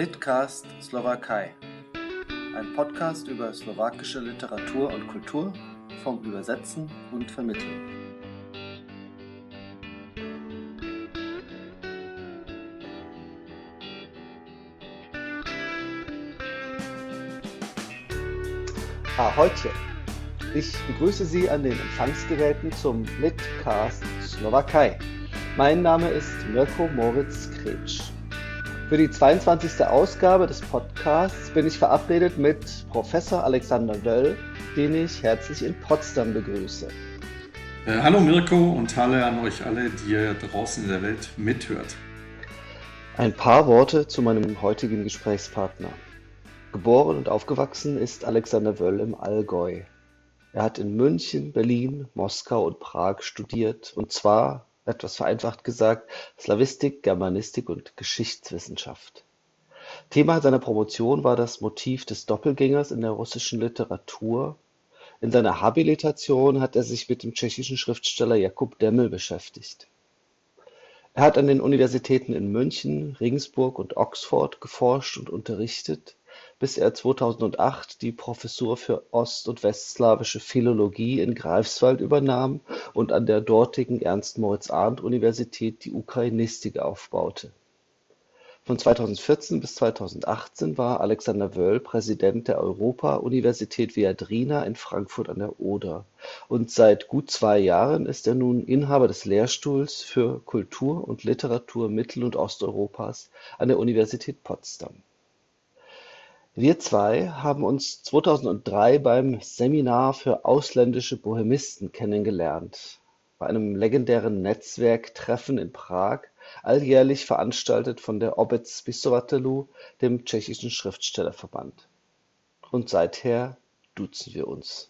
Litcast Slowakei. Ein Podcast über slowakische Literatur und Kultur vom Übersetzen und Vermitteln. Ahojte! Ich begrüße Sie an den Empfangsgeräten zum Litcast Slowakei. Mein Name ist Mirko Moritz Kretsch. Für die 22. Ausgabe des Podcasts bin ich verabredet mit Professor Alexander Wöll, den ich herzlich in Potsdam begrüße. Äh, hallo Mirko und hallo an euch alle, die ihr draußen in der Welt mithört. Ein paar Worte zu meinem heutigen Gesprächspartner. Geboren und aufgewachsen ist Alexander Wöll im Allgäu. Er hat in München, Berlin, Moskau und Prag studiert, und zwar etwas vereinfacht gesagt, Slawistik, Germanistik und Geschichtswissenschaft. Thema seiner Promotion war das Motiv des Doppelgängers in der russischen Literatur. In seiner Habilitation hat er sich mit dem tschechischen Schriftsteller Jakub Demmel beschäftigt. Er hat an den Universitäten in München, Regensburg und Oxford geforscht und unterrichtet bis er 2008 die Professur für ost- und westslawische Philologie in Greifswald übernahm und an der dortigen Ernst-Moritz-Arndt-Universität die Ukrainistik aufbaute. Von 2014 bis 2018 war Alexander Wöll Präsident der Europa-Universität Viadrina in Frankfurt an der Oder und seit gut zwei Jahren ist er nun Inhaber des Lehrstuhls für Kultur und Literatur Mittel- und Osteuropas an der Universität Potsdam wir zwei haben uns 2003 beim Seminar für ausländische Bohemisten kennengelernt, bei einem legendären Netzwerktreffen in Prag, alljährlich veranstaltet von der Obec Spisovatelů, dem tschechischen Schriftstellerverband. Und seither duzen wir uns.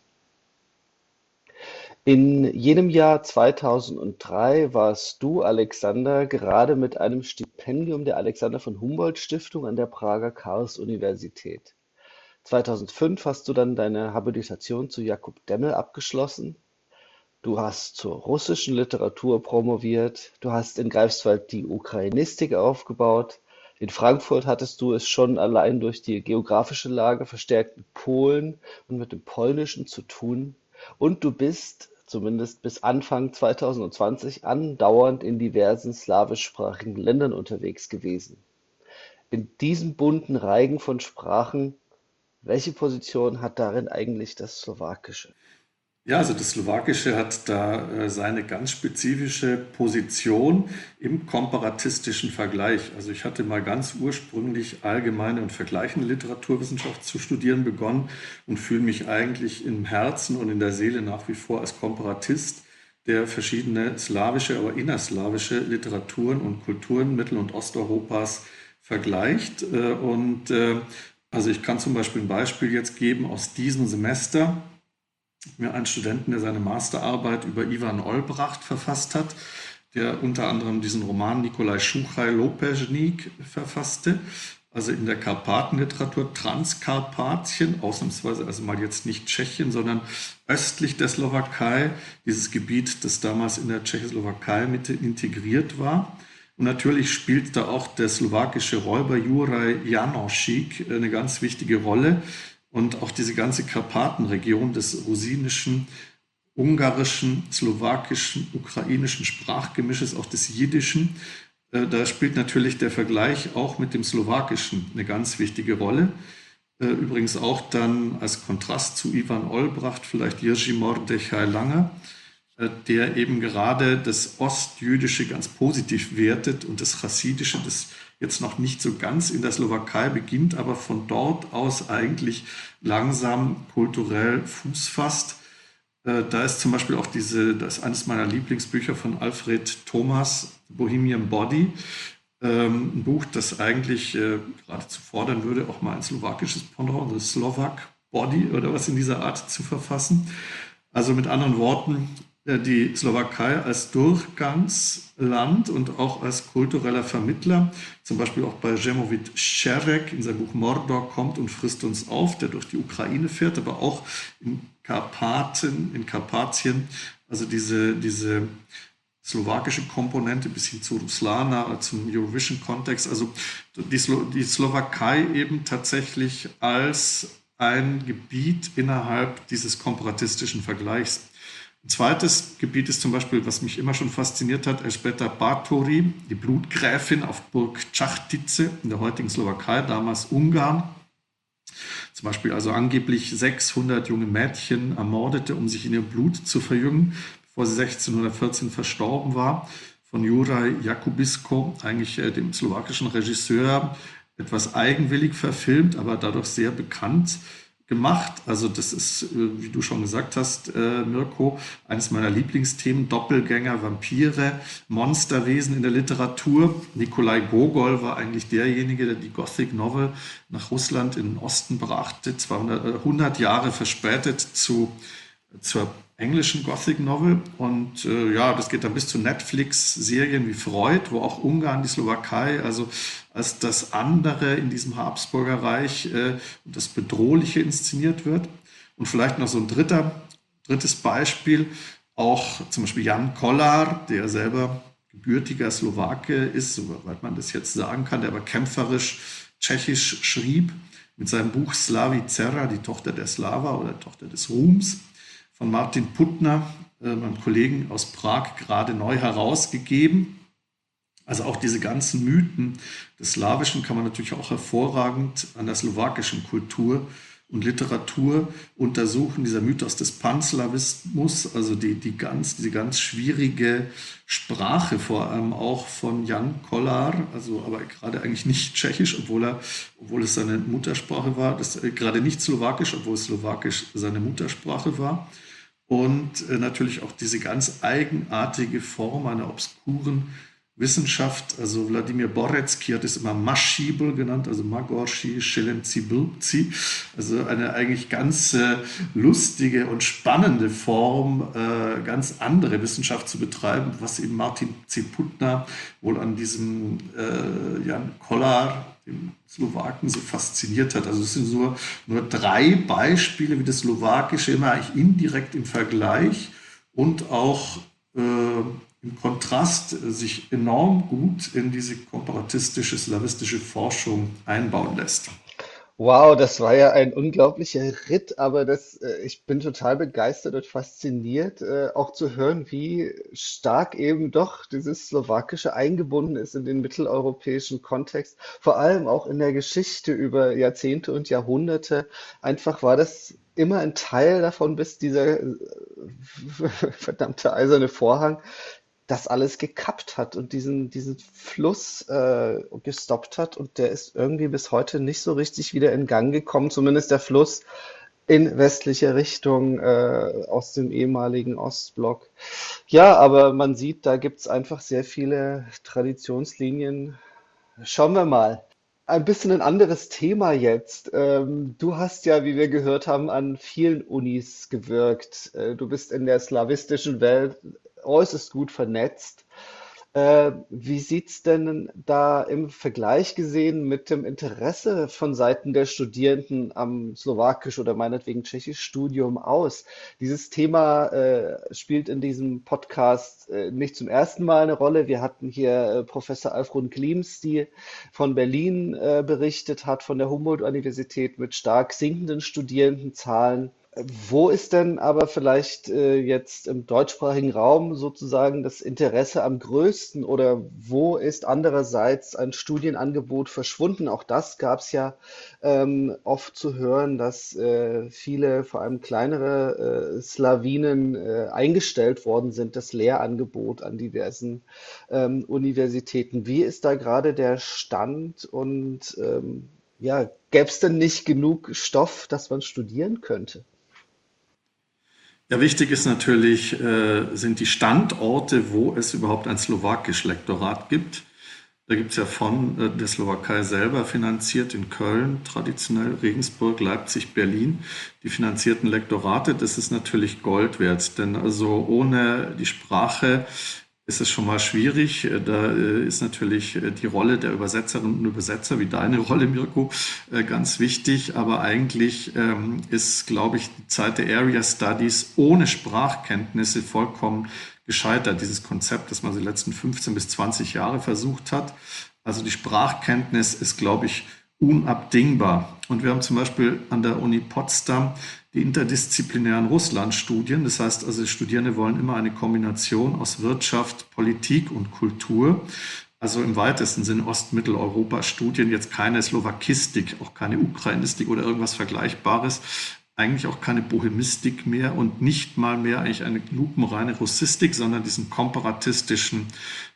In jenem Jahr 2003 warst du, Alexander, gerade mit einem Stipendium der Alexander von Humboldt Stiftung an der Prager Karls-Universität. 2005 hast du dann deine Habilitation zu Jakub Demmel abgeschlossen. Du hast zur russischen Literatur promoviert. Du hast in Greifswald die Ukrainistik aufgebaut. In Frankfurt hattest du es schon allein durch die geografische Lage verstärkt mit Polen und mit dem Polnischen zu tun. Und du bist, zumindest bis Anfang 2020, andauernd in diversen slawischsprachigen Ländern unterwegs gewesen. In diesem bunten Reigen von Sprachen, welche Position hat darin eigentlich das Slowakische? Ja, also das Slowakische hat da äh, seine ganz spezifische Position im komparatistischen Vergleich. Also ich hatte mal ganz ursprünglich allgemeine und vergleichende Literaturwissenschaft zu studieren begonnen und fühle mich eigentlich im Herzen und in der Seele nach wie vor als Komparatist, der verschiedene slawische, aber innerslawische Literaturen und Kulturen Mittel- und Osteuropas vergleicht. Äh, und äh, also ich kann zum Beispiel ein Beispiel jetzt geben aus diesem Semester mir einen Studenten, der seine Masterarbeit über Ivan Olbracht verfasst hat, der unter anderem diesen Roman Nikolai Schuchai Lopeznik verfasste, also in der Karpatenliteratur Transkarpatien, ausnahmsweise also mal jetzt nicht Tschechien, sondern östlich der Slowakei, dieses Gebiet, das damals in der Tschechoslowakei mit integriert war. Und natürlich spielt da auch der slowakische Räuber Juraj Janoschik eine ganz wichtige Rolle, und auch diese ganze Karpatenregion des rusinischen, ungarischen, slowakischen, ukrainischen Sprachgemisches, auch des Jiddischen, äh, da spielt natürlich der Vergleich auch mit dem Slowakischen eine ganz wichtige Rolle. Äh, übrigens auch dann als Kontrast zu Ivan Olbracht vielleicht Jerzy Mordechai Langer, äh, der eben gerade das Ostjüdische ganz positiv wertet und das Chassidische, das jetzt noch nicht so ganz in der Slowakei beginnt, aber von dort aus eigentlich langsam kulturell Fuß fasst. Äh, da ist zum Beispiel auch diese, das ist eines meiner Lieblingsbücher von Alfred Thomas, Bohemian Body. Ähm, ein Buch, das eigentlich äh, geradezu fordern würde, auch mal ein slowakisches Pendant, das Slovak Body oder was in dieser Art zu verfassen. Also mit anderen Worten, die Slowakei als Durchgangsland und auch als kultureller Vermittler, zum Beispiel auch bei Jemovid Scherek in seinem Buch Mordor kommt und frisst uns auf, der durch die Ukraine fährt, aber auch in Karpaten, in Karpatien, also diese, diese slowakische Komponente bis hin zu Ruslana, zum Eurovision-Kontext. Also die, Slo die Slowakei eben tatsächlich als ein Gebiet innerhalb dieses komparatistischen Vergleichs. Ein zweites Gebiet ist zum Beispiel, was mich immer schon fasziniert hat, Elžbeta Báthori, die Blutgräfin auf Burg Čachtice in der heutigen Slowakei, damals Ungarn. Zum Beispiel also angeblich 600 junge Mädchen ermordete, um sich in ihr Blut zu verjüngen, bevor sie 1614 verstorben war. Von Juraj Jakubisko, eigentlich äh, dem slowakischen Regisseur, etwas eigenwillig verfilmt, aber dadurch sehr bekannt gemacht. Also das ist, äh, wie du schon gesagt hast, äh, Mirko, eines meiner Lieblingsthemen, Doppelgänger, Vampire, Monsterwesen in der Literatur. Nikolai Gogol war eigentlich derjenige, der die Gothic Novel nach Russland in den Osten brachte, 200, 100 äh, Jahre verspätet zu, zur englischen Gothic Novel. Und äh, ja, das geht dann bis zu Netflix-Serien wie Freud, wo auch Ungarn, die Slowakei, also als das andere in diesem Habsburger Reich äh, das Bedrohliche inszeniert wird. Und vielleicht noch so ein dritter, drittes Beispiel, auch zum Beispiel Jan Kollar, der selber gebürtiger Slowake ist, soweit man das jetzt sagen kann, der aber kämpferisch tschechisch schrieb, mit seinem Buch Slavi Zerra, die Tochter der Slava oder Tochter des Ruhms von Martin Puttner, äh, meinem Kollegen aus Prag, gerade neu herausgegeben. Also auch diese ganzen Mythen des Slawischen kann man natürlich auch hervorragend an der slowakischen Kultur und Literatur untersuchen. Dieser Mythos des Panslawismus, also die, die ganz, diese ganz schwierige Sprache, vor allem auch von Jan Kollar, also aber gerade eigentlich nicht tschechisch, obwohl, er, obwohl es seine Muttersprache war, das, äh, gerade nicht slowakisch, obwohl es slowakisch seine Muttersprache war und äh, natürlich auch diese ganz eigenartige Form einer obskuren Wissenschaft. Also Wladimir Borecki hat es immer Maschibel genannt, also Magorshi Shelenzibulzi. Also eine eigentlich ganz äh, lustige und spannende Form, äh, ganz andere Wissenschaft zu betreiben, was eben Martin Zeputner wohl an diesem äh, Jan Kollar dem Slowaken so fasziniert hat. Also es sind nur, nur drei Beispiele, wie das Slowakische immer eigentlich indirekt im Vergleich und auch äh, im Kontrast sich enorm gut in diese komparatistische slawistische Forschung einbauen lässt. Wow, das war ja ein unglaublicher Ritt, aber das, äh, ich bin total begeistert und fasziniert, äh, auch zu hören, wie stark eben doch dieses Slowakische eingebunden ist in den mitteleuropäischen Kontext, vor allem auch in der Geschichte über Jahrzehnte und Jahrhunderte. Einfach war das immer ein Teil davon, bis dieser äh, verdammte eiserne Vorhang das alles gekappt hat und diesen, diesen Fluss äh, gestoppt hat. Und der ist irgendwie bis heute nicht so richtig wieder in Gang gekommen, zumindest der Fluss in westliche Richtung äh, aus dem ehemaligen Ostblock. Ja, aber man sieht, da gibt es einfach sehr viele Traditionslinien. Schauen wir mal. Ein bisschen ein anderes Thema jetzt. Ähm, du hast ja, wie wir gehört haben, an vielen Unis gewirkt. Äh, du bist in der slawistischen Welt äußerst gut vernetzt. Äh, wie sieht's denn da im Vergleich gesehen mit dem Interesse von Seiten der Studierenden am slowakisch oder meinetwegen tschechisch Studium aus? Dieses Thema äh, spielt in diesem Podcast äh, nicht zum ersten Mal eine Rolle. Wir hatten hier äh, Professor Alfred Klims, die von Berlin äh, berichtet hat, von der Humboldt-Universität mit stark sinkenden Studierendenzahlen. Wo ist denn aber vielleicht äh, jetzt im deutschsprachigen Raum sozusagen das Interesse am größten oder wo ist andererseits ein Studienangebot verschwunden? Auch das gab es ja ähm, oft zu hören, dass äh, viele, vor allem kleinere äh, Slawinen äh, eingestellt worden sind, das Lehrangebot an diversen ähm, Universitäten. Wie ist da gerade der Stand und ähm, ja, gäbe es denn nicht genug Stoff, dass man studieren könnte? Ja, wichtig ist natürlich, äh, sind die Standorte, wo es überhaupt ein slowakisch Lektorat gibt. Da gibt es ja von äh, der Slowakei selber finanziert in Köln, traditionell Regensburg, Leipzig, Berlin, die finanzierten Lektorate. Das ist natürlich Gold wert, denn also ohne die Sprache ist es schon mal schwierig. Äh, da äh, ist natürlich äh, die Rolle der Übersetzerinnen und Übersetzer, wie deine Rolle, Mirko, ganz wichtig. Aber eigentlich ähm, ist, glaube ich, die Zeit der Area Studies ohne Sprachkenntnisse vollkommen gescheitert, dieses Konzept, das man die letzten 15 bis 20 Jahre versucht hat. Also die Sprachkenntnis ist, glaube ich, unabdingbar. Und wir haben zum Beispiel an der Uni Potsdam die interdisziplinären Russlandstudien. Das heißt also, Studierende wollen immer eine Kombination aus Wirtschaft, Politik und Kultur. Also im weitesten Sinne Ostmitteleuropa-Studien, jetzt keine Slowakistik, auch keine Ukrainistik oder irgendwas Vergleichbares, eigentlich auch keine Bohemistik mehr und nicht mal mehr eigentlich eine lupenreine Russistik, sondern diesen komparatistischen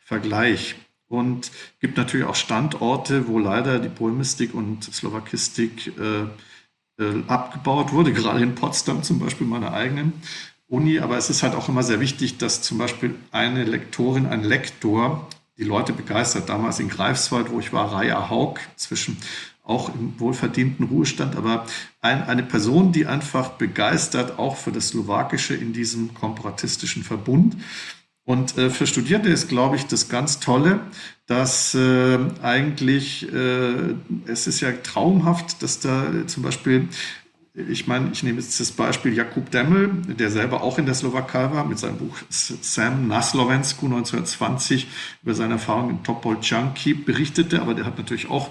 Vergleich. Und gibt natürlich auch Standorte, wo leider die Bohemistik und Slowakistik äh, äh, abgebaut wurde, gerade in Potsdam zum Beispiel, meiner eigenen Uni. Aber es ist halt auch immer sehr wichtig, dass zum Beispiel eine Lektorin, ein Lektor die Leute begeistert. Damals in Greifswald, wo ich war, Raya Haug, zwischen auch im wohlverdienten Ruhestand, aber ein, eine Person, die einfach begeistert, auch für das Slowakische in diesem komparatistischen Verbund. Und äh, für Studierende ist, glaube ich, das ganz Tolle, dass äh, eigentlich, äh, es ist ja traumhaft, dass da zum Beispiel, ich meine, ich nehme jetzt das Beispiel Jakub Demmel, der selber auch in der Slowakei war, mit seinem Buch Sam na Slovensku 1920 über seine Erfahrungen in Topolčanky berichtete, aber der hat natürlich auch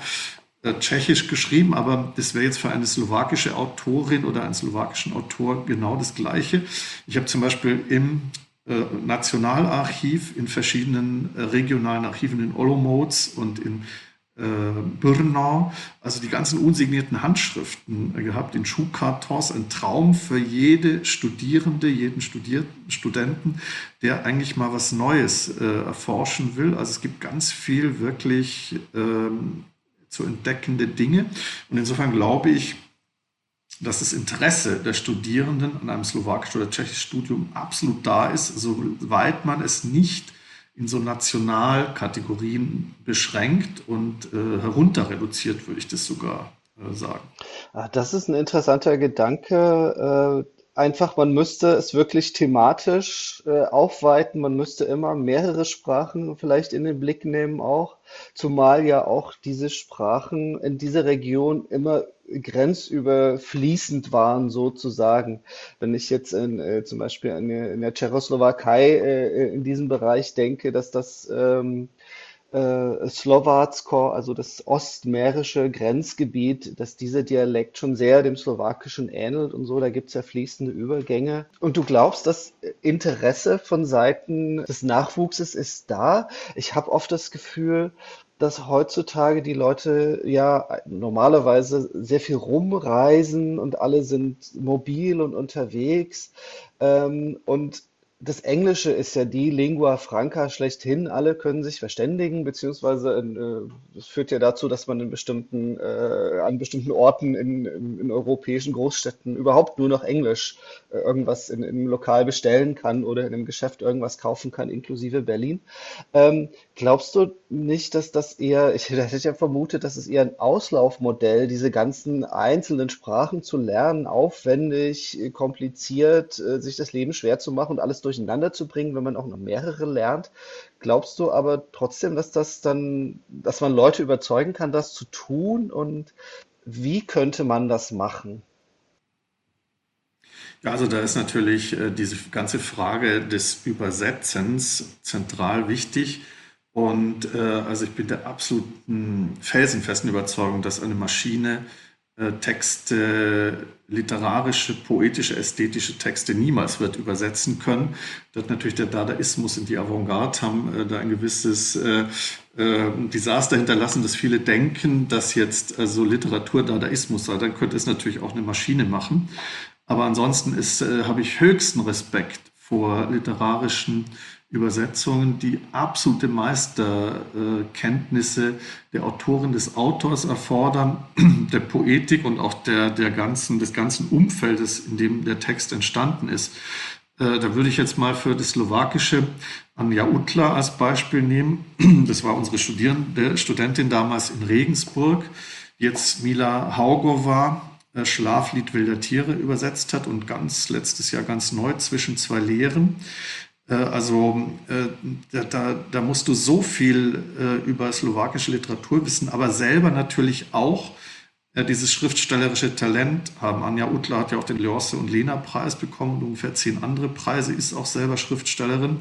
äh, Tschechisch geschrieben, aber das wäre jetzt für eine slowakische Autorin oder einen slowakischen Autor genau das Gleiche. Ich habe zum Beispiel im äh, Nationalarchiv, in verschiedenen äh, regionalen Archiven in Olomouc und in äh, Brno, also die ganzen unsignierten Handschriften gehabt in Schuhkartons, ein Traum für jede Studierende, jeden Studier Studenten, der eigentlich mal was Neues äh, erforschen will. Also es gibt ganz viel wirklich ähm, zu entdeckende Dinge. Und insofern glaube ich, dass das Interesse der Studierenden an einem slowakischen oder tschechischen Studium absolut da ist, soweit man es nicht in so Nationalkategorien beschränkt und äh, herunter reduziert, würde ich das sogar äh, sagen. Ah, das ist ein interessanter Gedanke. Äh, einfach, man müsste es wirklich thematisch äh, aufweiten. Man müsste immer mehrere Sprachen vielleicht in den Blick nehmen auch, zumal ja auch diese Sprachen in dieser Region immer grenzüberfließend waren sozusagen. Wenn ich jetzt in, äh, zum Beispiel in, in der Tschechoslowakei äh, in diesem Bereich denke, dass das ähm, äh, Slowatsko, also das ostmährische Grenzgebiet, dass dieser Dialekt schon sehr dem Slowakischen ähnelt und so, da gibt es ja fließende Übergänge. Und du glaubst, das Interesse von Seiten des Nachwuchses ist da? Ich habe oft das Gefühl, dass heutzutage die Leute ja normalerweise sehr viel rumreisen und alle sind mobil und unterwegs. Ähm, und das Englische ist ja die Lingua Franca schlechthin. Alle können sich verständigen, beziehungsweise äh, das führt ja dazu, dass man in bestimmten, äh, an bestimmten Orten in, in, in, europäischen Großstädten überhaupt nur noch Englisch äh, irgendwas in, im Lokal bestellen kann oder in einem Geschäft irgendwas kaufen kann, inklusive Berlin. Ähm, glaubst du nicht, dass das eher, ich hätte ja vermutet, dass es eher ein Auslaufmodell, diese ganzen einzelnen Sprachen zu lernen, aufwendig, kompliziert, äh, sich das Leben schwer zu machen und alles durcheinander zu bringen, wenn man auch noch mehrere lernt. Glaubst du aber trotzdem, dass das dann, dass man Leute überzeugen kann, das zu tun? Und wie könnte man das machen? Ja, also da ist natürlich äh, diese ganze Frage des Übersetzens zentral wichtig. Und äh, also ich bin der absoluten felsenfesten Überzeugung, dass eine Maschine Texte, literarische, poetische, ästhetische Texte niemals wird übersetzen können. Dort natürlich der Dadaismus und die Avantgarde haben äh, da ein gewisses äh, äh, Desaster hinterlassen, dass viele denken, dass jetzt also Literatur Dadaismus sei. Dann könnte es natürlich auch eine Maschine machen. Aber ansonsten ist, äh, habe ich höchsten Respekt vor literarischen Übersetzungen, die absolute Meisterkenntnisse der Autorin des Autors erfordern, der Poetik und auch der, der ganzen, des ganzen Umfeldes, in dem der Text entstanden ist. Äh, da würde ich jetzt mal für das Slowakische Anja Utla als Beispiel nehmen. Das war unsere Studierende, Studentin damals in Regensburg, jetzt Mila Haugova, äh, Schlaflied wilder Tiere übersetzt hat und ganz letztes Jahr ganz neu zwischen zwei Lehren. Äh, also äh, da, da, musst du so viel äh, über slowakische Literatur wissen, aber selber natürlich auch dieses schriftstellerische Talent haben. Anja Utler hat ja auch den Leorce und Lena Preis bekommen und ungefähr zehn andere Preise, ist auch selber Schriftstellerin,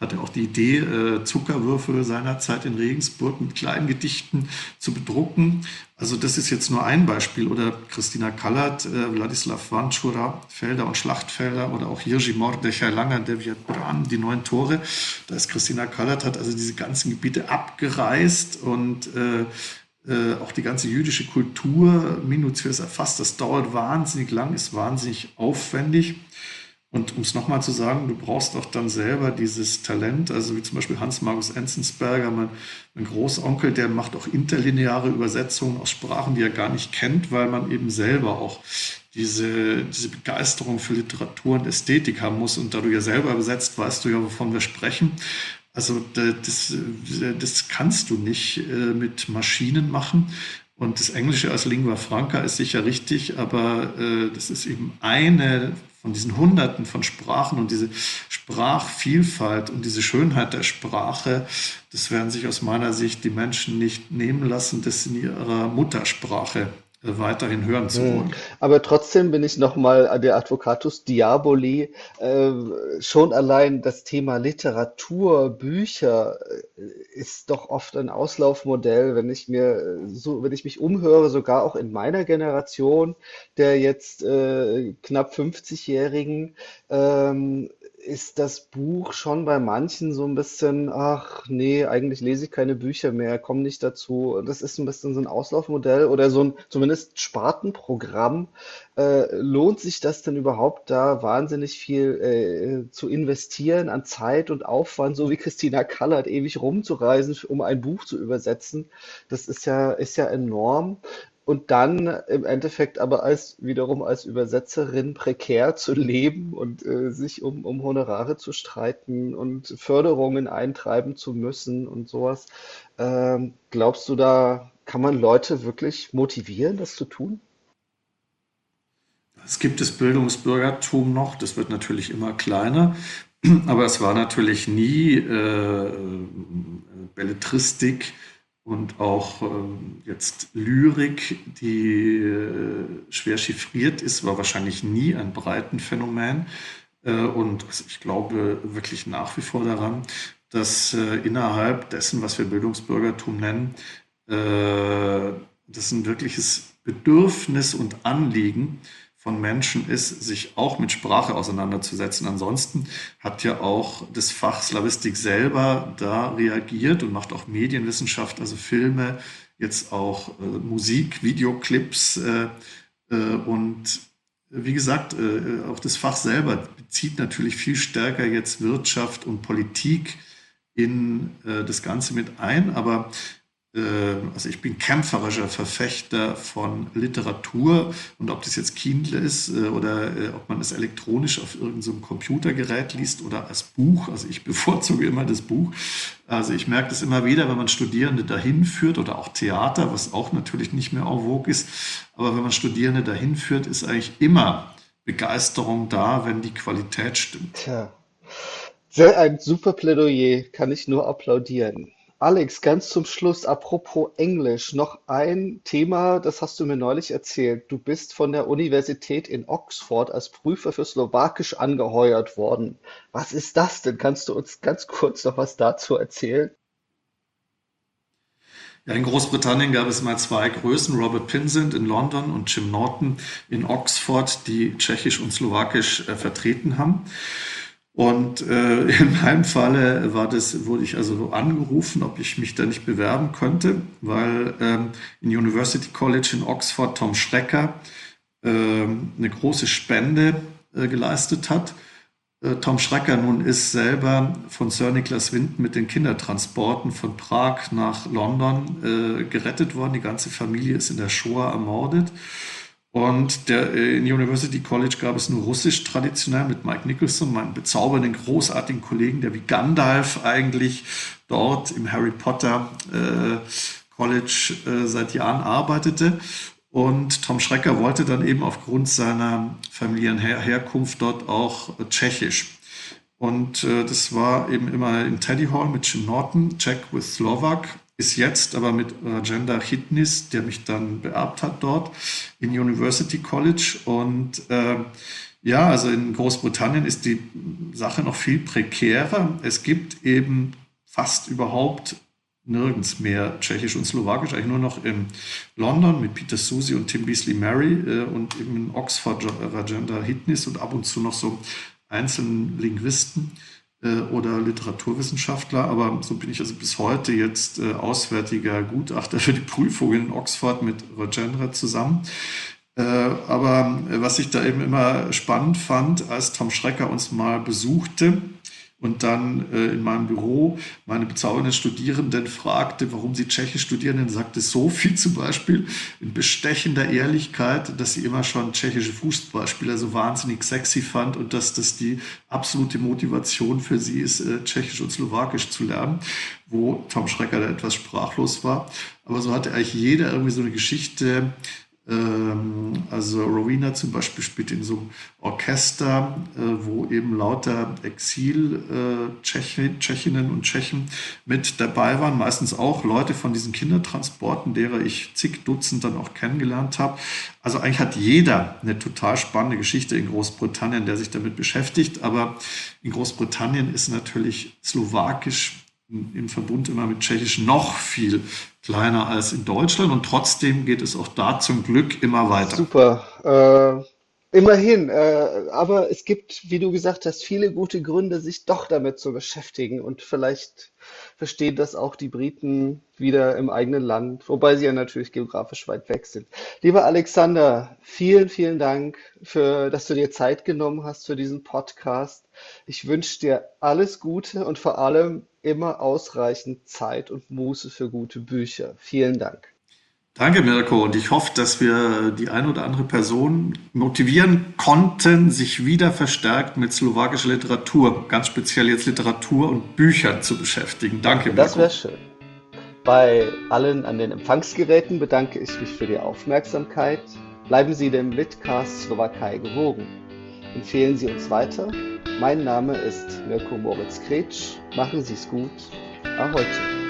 hat ja auch die Idee, äh, Zuckerwürfel seinerzeit in Regensburg mit kleinen Gedichten zu bedrucken. Also das ist jetzt nur ein Beispiel. Oder Christina Kallert, äh, Wladislav Vanchura, Felder und Schlachtfelder oder auch Jiří Mordechai Langer, Deviat Bran, die neun Tore. Da ist Christina Kallert, hat also diese ganzen Gebiete abgereist und äh, äh, auch die ganze jüdische Kultur minutiös erfasst. Das dauert wahnsinnig lang, ist wahnsinnig aufwendig. Und um es nochmal zu sagen, du brauchst auch dann selber dieses Talent, also wie zum Beispiel Hans-Markus Enzensberger, mein, mein, Großonkel, der macht auch interlineare Übersetzungen aus Sprachen, die er gar nicht kennt, weil man eben selber auch diese, diese Begeisterung für Literatur und Ästhetik haben muss. Und da du ja selber übersetzt, weißt du ja, wovon wir sprechen. Also das, das kannst du nicht äh, mit Maschinen machen. Und das Englische als Lingua Franca ist sicher richtig, aber äh, das ist eben eine von diesen Hunderten von Sprachen und diese Sprachvielfalt und diese Schönheit der Sprache, das werden sich aus meiner Sicht die Menschen nicht nehmen lassen, das in ihrer Muttersprache weiterhin hören zu wollen. Aber trotzdem bin ich nochmal der Advocatus Diaboli. Äh, schon allein das Thema Literatur, Bücher äh, ist doch oft ein Auslaufmodell, wenn ich mir so, wenn ich mich umhöre, sogar auch in meiner Generation, der jetzt äh, knapp 50-Jährigen, ähm, ist das Buch schon bei manchen so ein bisschen, ach nee, eigentlich lese ich keine Bücher mehr, komme nicht dazu. Das ist ein bisschen so ein Auslaufmodell oder so ein zumindest Spartenprogramm. Äh, lohnt sich das denn überhaupt, da wahnsinnig viel äh, zu investieren an Zeit und Aufwand, so wie Christina Kallert, ewig rumzureisen, um ein Buch zu übersetzen? Das ist ja, ist ja enorm und dann im Endeffekt aber als wiederum als Übersetzerin prekär zu leben und äh, sich um, um Honorare zu streiten und Förderungen eintreiben zu müssen und sowas. Ähm, glaubst du, da kann man Leute wirklich motivieren, das zu tun? Es gibt das Bildungsbürgertum noch, das wird natürlich immer kleiner, aber es war natürlich nie äh, Belletristik und auch ähm, jetzt Lyrik, die äh, schwer chiffriert ist, war wahrscheinlich nie ein Breitenphänomen. Äh, und ich glaube wirklich nach wie vor daran, dass äh, innerhalb dessen, was wir Bildungsbürgertum nennen, äh, das ein wirkliches Bedürfnis und Anliegen von Menschen ist, sich auch mit Sprache auseinanderzusetzen. Ansonsten hat ja auch das Fach Slavistik selber da reagiert und macht auch Medienwissenschaft, also Filme, jetzt auch äh, Musik, Videoclips äh, äh, und wie gesagt, äh, auch das Fach selber bezieht natürlich viel stärker jetzt Wirtschaft und Politik in äh, das Ganze mit ein. Aber also ich bin kämpferischer Verfechter von Literatur und ob das jetzt Kindle ist äh, oder äh, ob man es elektronisch auf irgendeinem Computergerät liest oder als Buch. Also ich bevorzuge immer das Buch. Also ich merke das immer wieder, wenn man Studierende dahin führt oder auch Theater, was auch natürlich nicht mehr en vogue ist. Aber wenn man Studierende dahin führt, ist eigentlich immer Begeisterung da, wenn die Qualität stimmt. Tja, sehr ein super Plädoyer, kann ich nur applaudieren. Alex, ganz zum Schluss, apropos Englisch, noch ein Thema, das hast du mir neulich erzählt. Du bist von der Universität in Oxford als Prüfer für Slowakisch angeheuert worden. Was ist das denn? Kannst du uns ganz kurz noch was dazu erzählen? Ja, in Großbritannien gab es mal zwei Größen, Robert Pinsent in London und Jim Norton in Oxford, die Tschechisch und Slowakisch äh, vertreten haben. Und äh, in meinem Falle war das, wurde ich also angerufen, ob ich mich da nicht bewerben könnte, weil ähm, in University College in Oxford Tom Schrecker ähm, eine große Spende äh, geleistet hat. Äh, Tom Schrecker nun ist selber von Sir Niklas Wind mit den Kindertransporten von Prag nach London äh, gerettet worden. Die ganze Familie ist in der Shoah ermordet. Und der, äh, in University College gab es nur Russisch traditionell mit Mike Nicholson, meinem bezaubernden, großartigen Kollegen, der wie Gandalf eigentlich dort im Harry Potter äh, College äh, seit Jahren arbeitete. Und Tom Schrecker wollte dann eben aufgrund seiner familiären Her Herkunft dort auch äh, Tschechisch. Und äh, das war eben immer in Teddy Hall mit Jim Norton, Czech with Slovak. Ist jetzt aber mit Rajendra Hitnis, der mich dann beerbt hat dort in University College. Und äh, ja, also in Großbritannien ist die Sache noch viel prekärer. Es gibt eben fast überhaupt nirgends mehr Tschechisch und Slowakisch, eigentlich nur noch in London mit Peter Susi und Tim Beasley Mary äh, und eben in Oxford Rajendra Hitnis und ab und zu noch so einzelnen Linguisten äh, oder Literaturwissenschaftler, aber so bin ich also bis heute jetzt äh, auswärtiger Gutachter für die Prüfung in Oxford mit Rajendra zusammen. Äh, aber was ich da eben immer spannend fand, als Tom Schrecker uns mal besuchte, und dann äh, in meinem Büro meine bezaubernden Studierenden fragte, warum sie Tschechisch studieren, dann sagte Sophie zum Beispiel in bestechender Ehrlichkeit, dass sie immer schon tschechische Fußballspieler so wahnsinnig sexy fand und dass das die absolute Motivation für sie ist, äh, Tschechisch und Slowakisch zu lernen, wo Tom Schrecker da etwas sprachlos war. Aber so hatte eigentlich jeder irgendwie so eine Geschichte, also Rowena zum Beispiel spielt in so einem Orchester, äh, wo eben lauter Exil-Tschechinnen äh, und Tschechen mit dabei waren, meistens auch Leute von diesen Kindertransporten, derer ich zig Dutzend dann auch kennengelernt habe. Also eigentlich hat jeder eine total spannende Geschichte in Großbritannien, der sich damit beschäftigt. Aber in Großbritannien ist natürlich Slowakisch im Verbund immer mit Tschechisch noch viel kleiner als in Deutschland und trotzdem geht es auch da zum Glück immer weiter. Super. Äh, Immerhin, äh, aber es gibt, wie du gesagt hast, viele gute Gründe, sich doch damit zu beschäftigen. Und vielleicht verstehen das auch die Briten wieder im eigenen Land, wobei sie ja natürlich geografisch weit weg sind. Lieber Alexander, vielen, vielen Dank, für, dass du dir Zeit genommen hast für diesen Podcast. Ich wünsche dir alles Gute und vor allem immer ausreichend Zeit und Muße für gute Bücher. Vielen Dank. Danke, Mirko. Und ich hoffe, dass wir die eine oder andere Person motivieren konnten, sich wieder verstärkt mit slowakischer Literatur, ganz speziell jetzt Literatur und Büchern zu beschäftigen. Danke, Mirko. Das wäre schön. Bei allen an den Empfangsgeräten bedanke ich mich für die Aufmerksamkeit. Bleiben Sie dem Litcast Slowakei gewogen. Empfehlen Sie uns weiter. Mein Name ist Mirko Moritz Kretsch. Machen Sie es gut. Ahojte.